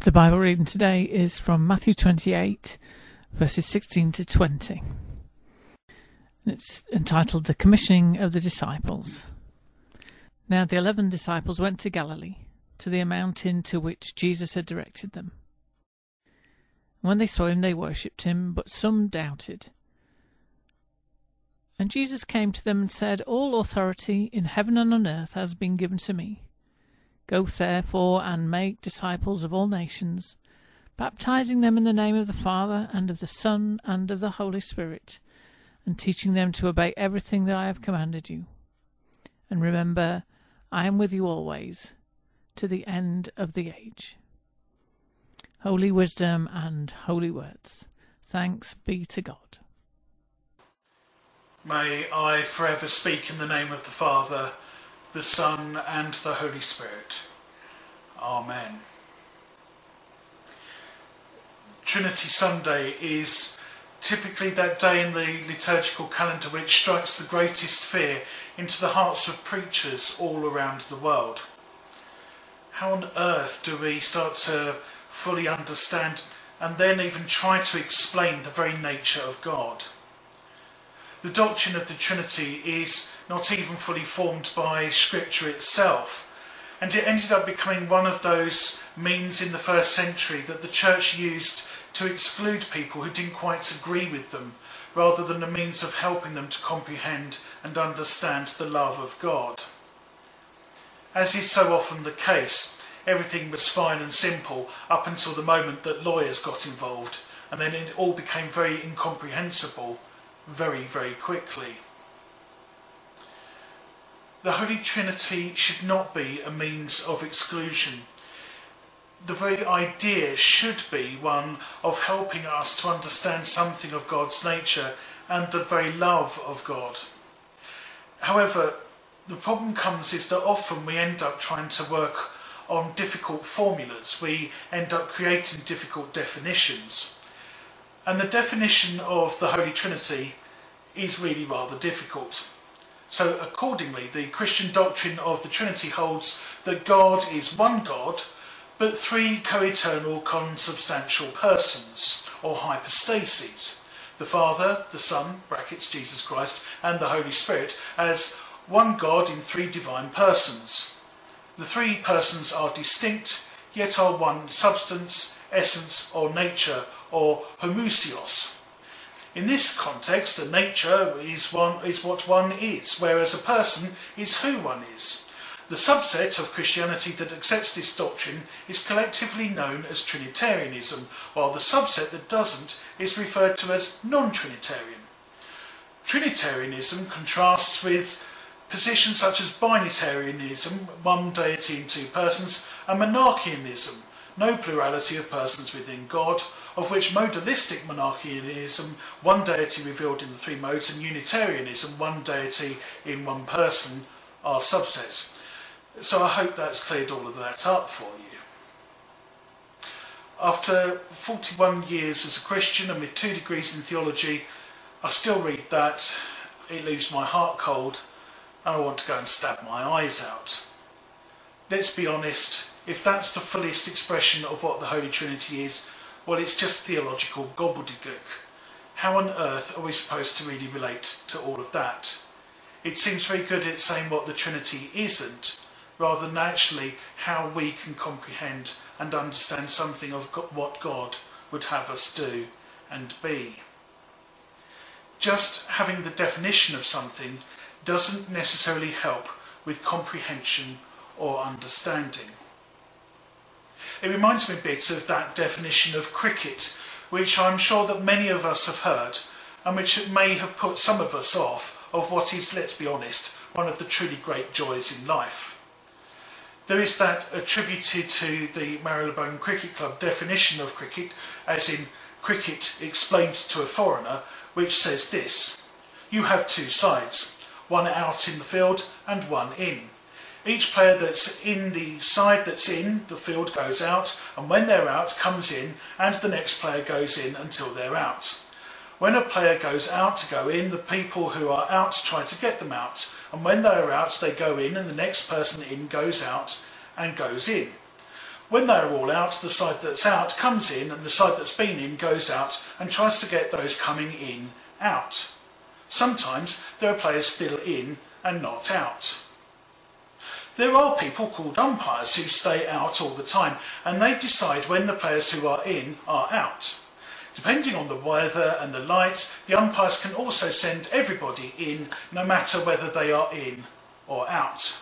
The Bible reading today is from Matthew 28, verses 16 to 20. It's entitled The Commissioning of the Disciples. Now the eleven disciples went to Galilee, to the mountain to which Jesus had directed them. When they saw him, they worshipped him, but some doubted. And Jesus came to them and said, All authority in heaven and on earth has been given to me. Go therefore and make disciples of all nations, baptizing them in the name of the Father, and of the Son, and of the Holy Spirit, and teaching them to obey everything that I have commanded you. And remember, I am with you always, to the end of the age. Holy wisdom and holy words. Thanks be to God. May I forever speak in the name of the Father the Son, and the Holy Spirit. Amen. Trinity Sunday is typically that day in the liturgical calendar which strikes the greatest fear into the hearts of preachers all around the world. How on earth do we start to fully understand and then even try to explain the very nature of God? The doctrine of the Trinity is not even fully formed by Scripture itself. And it ended up becoming one of those means in the first century that the church used to exclude people who didn't quite agree with them, rather than a means of helping them to comprehend and understand the love of God. As is so often the case, everything was fine and simple up until the moment that lawyers got involved, and then it all became very incomprehensible very, very quickly. The Holy Trinity should not be a means of exclusion. The very idea should be one of helping us to understand something of God's nature and the very love of God. However, the problem comes is that often we end up trying to work on difficult formulas. We end up creating difficult definitions. And the definition of the Holy Trinity is really rather difficult. So, accordingly, the Christian doctrine of the Trinity holds that God is one God, but three co eternal consubstantial persons, or hypostases the Father, the Son, brackets Jesus Christ, and the Holy Spirit, as one God in three divine persons. The three persons are distinct, yet are one substance, essence, or nature, or homoousios. In this context, a nature is, one, is what one is, whereas a person is who one is. The subset of Christianity that accepts this doctrine is collectively known as Trinitarianism, while the subset that doesn't is referred to as non Trinitarian. Trinitarianism contrasts with positions such as binitarianism, one deity in two persons, and monarchianism, no plurality of persons within God, of which modalistic monarchianism, one deity revealed in the three modes, and Unitarianism, one deity in one person, are subsets. So I hope that's cleared all of that up for you. After 41 years as a Christian and with two degrees in theology, I still read that, it leaves my heart cold, and I want to go and stab my eyes out. Let's be honest, if that's the fullest expression of what the Holy Trinity is, well, it's just theological gobbledygook. How on earth are we supposed to really relate to all of that? It seems very good at saying what the Trinity isn't, rather than actually how we can comprehend and understand something of what God would have us do and be. Just having the definition of something doesn't necessarily help with comprehension or understanding. It reminds me a bit of that definition of cricket, which I'm sure that many of us have heard, and which may have put some of us off of what is, let's be honest, one of the truly great joys in life. There is that attributed to the Marylebone Cricket Club definition of cricket, as in cricket explained to a foreigner, which says this You have two sides, one out in the field and one in. Each player that's in the side that's in the field goes out, and when they're out, comes in, and the next player goes in until they're out. When a player goes out to go in, the people who are out try to get them out, and when they are out, they go in, and the next person in goes out and goes in. When they're all out, the side that's out comes in, and the side that's been in goes out and tries to get those coming in out. Sometimes there are players still in and not out. There are people called umpires who stay out all the time and they decide when the players who are in are out. Depending on the weather and the light, the umpires can also send everybody in no matter whether they are in or out.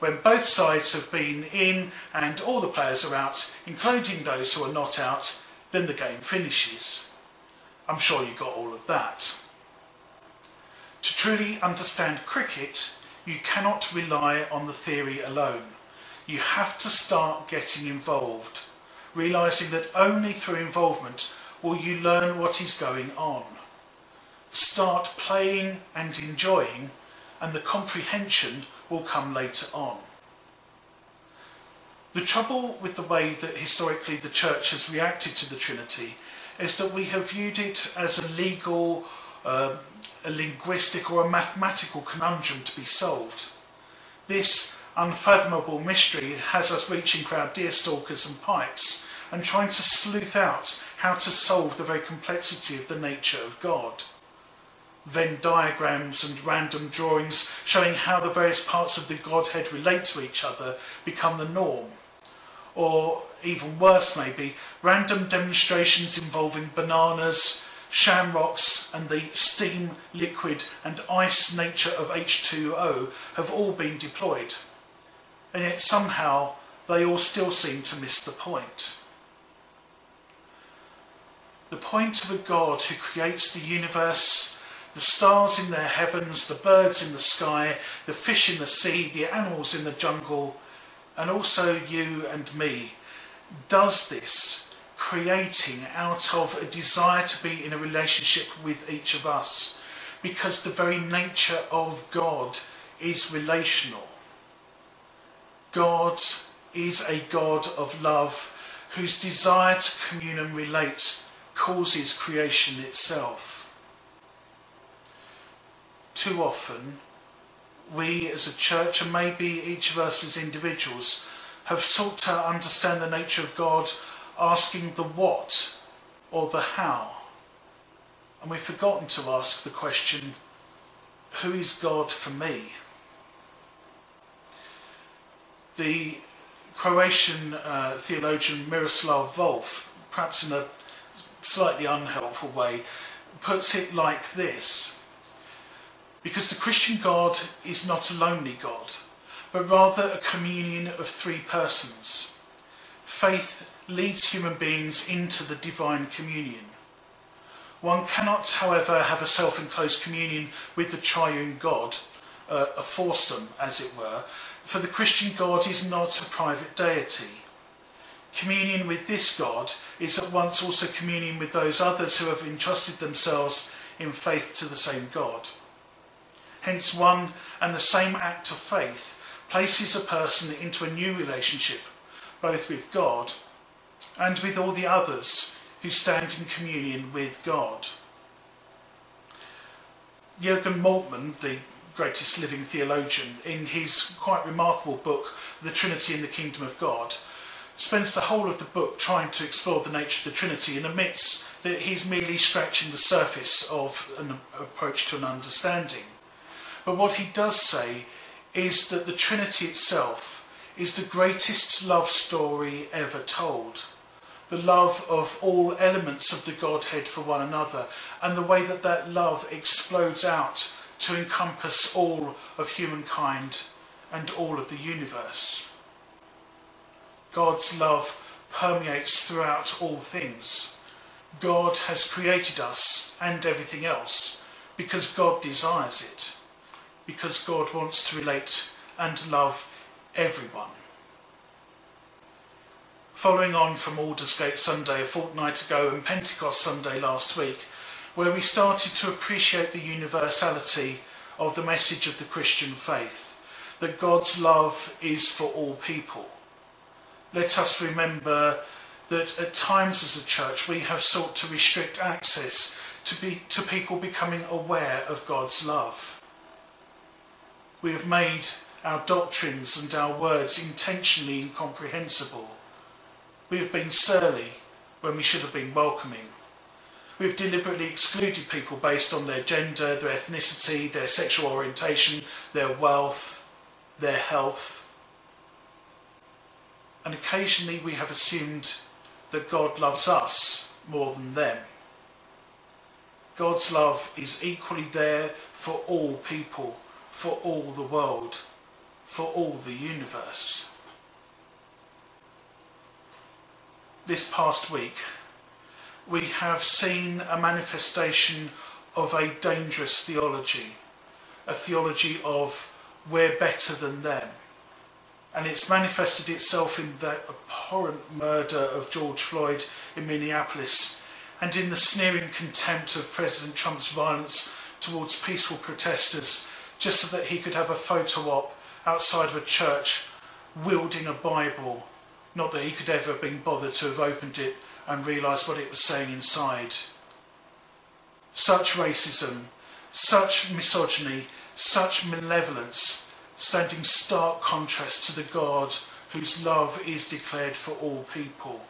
When both sides have been in and all the players are out, including those who are not out, then the game finishes. I'm sure you got all of that. To truly understand cricket, you cannot rely on the theory alone. You have to start getting involved, realizing that only through involvement will you learn what is going on. Start playing and enjoying, and the comprehension will come later on. The trouble with the way that historically the church has reacted to the Trinity is that we have viewed it as a legal, uh, a linguistic, or a mathematical conundrum to be solved. This unfathomable mystery has us reaching for our deer stalkers and pipes and trying to sleuth out how to solve the very complexity of the nature of God. Venn diagrams and random drawings showing how the various parts of the Godhead relate to each other become the norm. Or, even worse maybe, random demonstrations involving bananas, shamrocks, and the steam, liquid, and ice nature of H2O have all been deployed. And yet somehow they all still seem to miss the point. The point of a God who creates the universe, the stars in their heavens, the birds in the sky, the fish in the sea, the animals in the jungle, and also you and me, does this, creating out of a desire to be in a relationship with each of us, because the very nature of God is relational. God is a God of love whose desire to commune and relate causes creation itself. Too often, we as a church, and maybe each of us as individuals, have sought to understand the nature of God asking the what or the how. And we've forgotten to ask the question, who is God for me? The Croatian uh, theologian Miroslav Volf, perhaps in a slightly unhelpful way, puts it like this because the Christian God is not a lonely God, but rather a communion of three persons. Faith leads human beings into the divine communion. One cannot, however, have a self enclosed communion with the triune God, uh, a foursome, as it were, for the Christian God is not a private deity. Communion with this God is at once also communion with those others who have entrusted themselves in faith to the same God. Hence, one and the same act of faith places a person into a new relationship, both with God and with all the others who stand in communion with God. Jürgen Moltmann, the greatest living theologian, in his quite remarkable book, The Trinity in the Kingdom of God, spends the whole of the book trying to explore the nature of the Trinity and admits that he's merely scratching the surface of an approach to an understanding. But what he does say is that the Trinity itself is the greatest love story ever told. The love of all elements of the Godhead for one another, and the way that that love explodes out to encompass all of humankind and all of the universe. God's love permeates throughout all things. God has created us and everything else because God desires it because God wants to relate and love everyone. Following on from Aldersgate Sunday a fortnight ago and Pentecost Sunday last week, where we started to appreciate the universality of the message of the Christian faith, that God's love is for all people. Let us remember that at times as a church we have sought to restrict access to, be, to people becoming aware of God's love. We have made our doctrines and our words intentionally incomprehensible. We have been surly when we should have been welcoming. We've deliberately excluded people based on their gender, their ethnicity, their sexual orientation, their wealth, their health. And occasionally we have assumed that God loves us more than them. God's love is equally there for all people, for all the world, for all the universe. This past week, we have seen a manifestation of a dangerous theology, a theology of we're better than them. And it's manifested itself in that abhorrent murder of George Floyd in Minneapolis and in the sneering contempt of President Trump's violence towards peaceful protesters just so that he could have a photo op outside of a church wielding a Bible. Not that he could ever have been bothered to have opened it and realised what it was saying inside. Such racism, such misogyny, such malevolence standing stark contrast to the God whose love is declared for all people.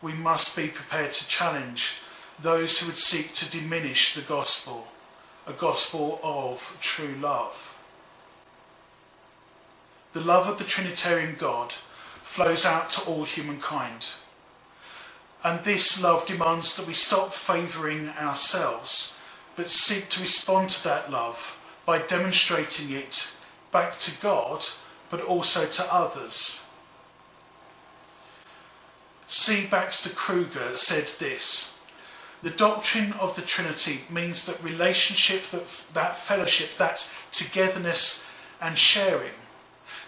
We must be prepared to challenge those who would seek to diminish the gospel, a gospel of true love. The love of the Trinitarian God flows out to all humankind. And this love demands that we stop favouring ourselves, but seek to respond to that love by demonstrating it back to God, but also to others. C. Baxter Kruger said this The doctrine of the Trinity means that relationship, that, that fellowship, that togetherness and sharing,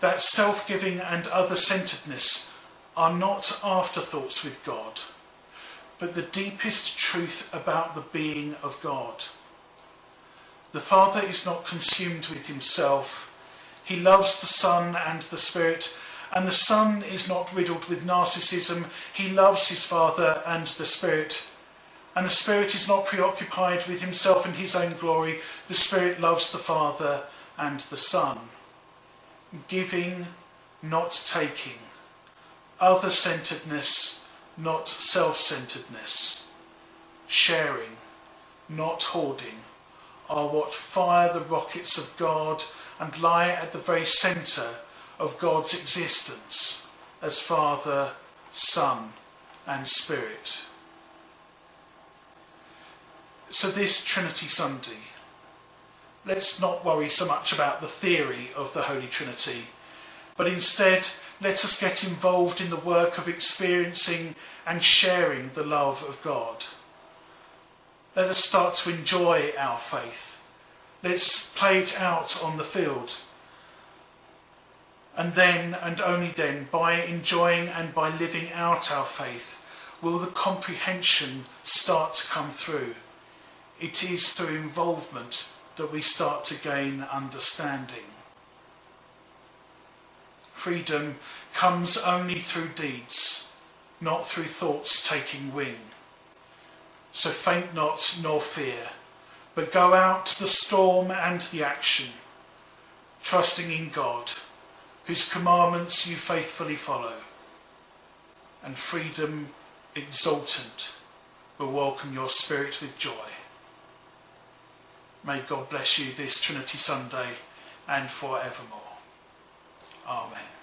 that self giving and other centeredness are not afterthoughts with God but the deepest truth about the being of God. The Father is not consumed with himself. He loves the Son and the Spirit, and the Son is not riddled with narcissism. He loves his Father and the Spirit. And the Spirit is not preoccupied with himself and his own glory. The Spirit loves the Father and the Son. Giving, not taking. Other centeredness not self centeredness. Sharing, not hoarding, are what fire the rockets of God and lie at the very centre of God's existence as Father, Son, and Spirit. So, this Trinity Sunday, let's not worry so much about the theory of the Holy Trinity, but instead let us get involved in the work of experiencing and sharing the love of God. Let us start to enjoy our faith. Let's play it out on the field. And then, and only then, by enjoying and by living out our faith, will the comprehension start to come through. It is through involvement that we start to gain understanding. Freedom comes only through deeds, not through thoughts taking wing. So faint not nor fear, but go out to the storm and the action, trusting in God, whose commandments you faithfully follow. And freedom exultant will welcome your spirit with joy. May God bless you this Trinity Sunday and forevermore. Amen.